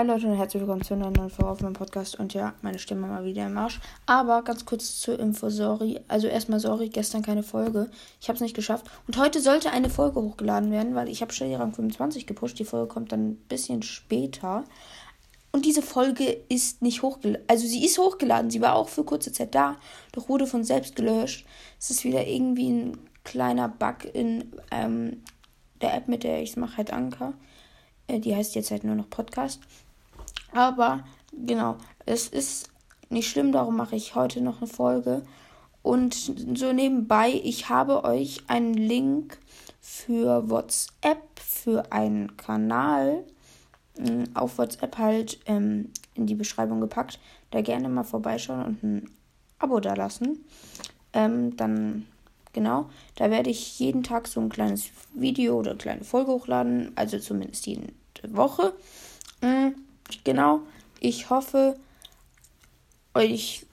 Hi Leute und herzlich willkommen zu einer neuen Folge auf meinem Podcast. Und ja, meine Stimme mal wieder im Arsch. Aber ganz kurz zur Info, sorry. Also erstmal sorry, gestern keine Folge. Ich habe es nicht geschafft. Und heute sollte eine Folge hochgeladen werden, weil ich habe Rang 25 gepusht. Die Folge kommt dann ein bisschen später. Und diese Folge ist nicht hochgeladen. Also sie ist hochgeladen. Sie war auch für kurze Zeit da. Doch wurde von selbst gelöscht. Es ist wieder irgendwie ein kleiner Bug in ähm, der App, mit der ich es mache, halt Anker. Äh, die heißt jetzt halt nur noch Podcast. Aber genau, es ist nicht schlimm, darum mache ich heute noch eine Folge. Und so nebenbei, ich habe euch einen Link für WhatsApp, für einen Kanal hm, auf WhatsApp halt ähm, in die Beschreibung gepackt. Da gerne mal vorbeischauen und ein Abo da lassen. Ähm, dann, genau, da werde ich jeden Tag so ein kleines Video oder eine kleine Folge hochladen. Also zumindest jeden Woche. Genau. Ich hoffe, euch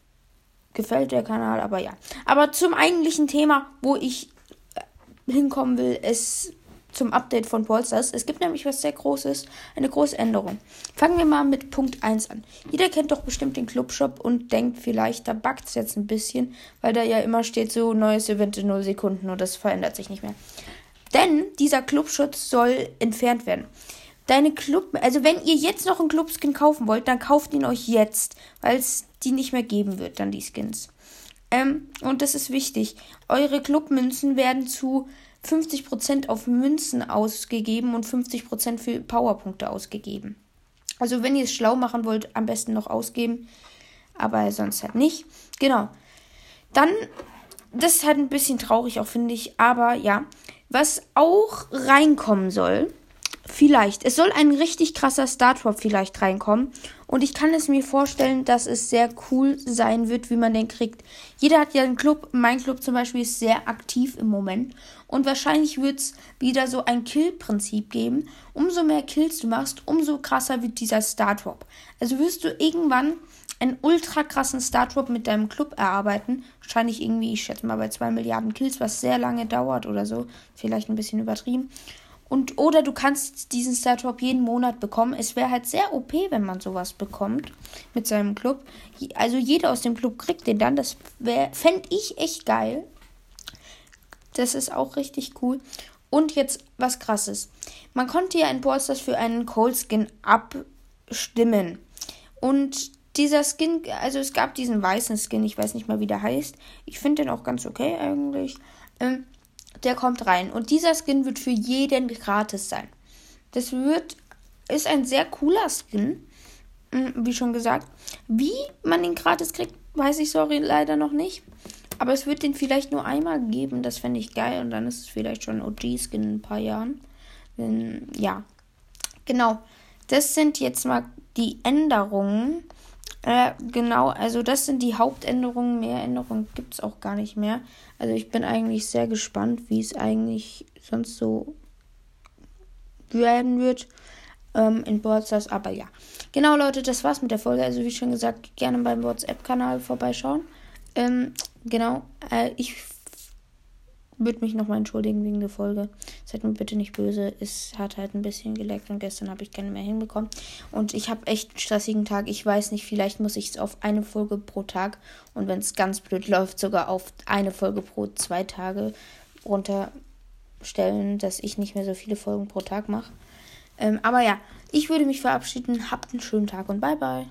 gefällt der Kanal, aber ja. Aber zum eigentlichen Thema, wo ich äh, hinkommen will, ist zum Update von Polsters. Es gibt nämlich was sehr Großes, eine große Änderung. Fangen wir mal mit Punkt 1 an. Jeder kennt doch bestimmt den Clubshop und denkt vielleicht, da backt es jetzt ein bisschen, weil da ja immer steht so neues Event in 0 Sekunden und das verändert sich nicht mehr. Denn dieser Clubschutz soll entfernt werden deine Club, also wenn ihr jetzt noch einen Clubskin kaufen wollt, dann kauft ihn euch jetzt, weil es die nicht mehr geben wird, dann die Skins. Ähm, und das ist wichtig. Eure Clubmünzen werden zu 50% auf Münzen ausgegeben und 50% für Powerpunkte ausgegeben. Also wenn ihr es schlau machen wollt, am besten noch ausgeben, aber sonst halt nicht. Genau. Dann, das ist halt ein bisschen traurig auch, finde ich, aber ja. Was auch reinkommen soll, Vielleicht. Es soll ein richtig krasser Startdrop vielleicht reinkommen. Und ich kann es mir vorstellen, dass es sehr cool sein wird, wie man den kriegt. Jeder hat ja einen Club. Mein Club zum Beispiel ist sehr aktiv im Moment. Und wahrscheinlich wird es wieder so ein Kill-Prinzip geben. Umso mehr Kills du machst, umso krasser wird dieser Startdrop. Also wirst du irgendwann einen ultra krassen Startdrop mit deinem Club erarbeiten. Wahrscheinlich irgendwie, ich schätze mal bei 2 Milliarden Kills, was sehr lange dauert oder so. Vielleicht ein bisschen übertrieben. Und oder du kannst diesen Startdrop jeden Monat bekommen. Es wäre halt sehr OP, wenn man sowas bekommt mit seinem Club. Also jeder aus dem Club kriegt den dann. Das fände ich echt geil. Das ist auch richtig cool. Und jetzt was krasses. Man konnte ja in Ballstars für einen Cold Skin abstimmen. Und dieser Skin, also es gab diesen weißen Skin, ich weiß nicht mal, wie der heißt. Ich finde den auch ganz okay eigentlich. Ähm, der kommt rein. Und dieser Skin wird für jeden gratis sein. Das wird, ist ein sehr cooler Skin. Hm, wie schon gesagt. Wie man den gratis kriegt, weiß ich sorry leider noch nicht. Aber es wird den vielleicht nur einmal geben. Das fände ich geil. Und dann ist es vielleicht schon OG-Skin in ein paar Jahren. Ja. Genau. Das sind jetzt mal die Änderungen. Äh, genau, also das sind die Hauptänderungen. Mehr Änderungen gibt es auch gar nicht mehr. Also ich bin eigentlich sehr gespannt, wie es eigentlich sonst so werden wird ähm, in Boardstars. Aber ja. Genau, Leute, das war's mit der Folge. Also wie schon gesagt, gerne beim WhatsApp-Kanal vorbeischauen. Ähm, genau, äh, ich würde mich nochmal entschuldigen wegen der Folge. Seid mir bitte nicht böse. Es hat halt ein bisschen geleckt und gestern habe ich keine mehr hinbekommen. Und ich habe echt einen stressigen Tag. Ich weiß nicht, vielleicht muss ich es auf eine Folge pro Tag und wenn es ganz blöd läuft, sogar auf eine Folge pro zwei Tage runterstellen, dass ich nicht mehr so viele Folgen pro Tag mache. Ähm, aber ja, ich würde mich verabschieden. Habt einen schönen Tag und bye bye.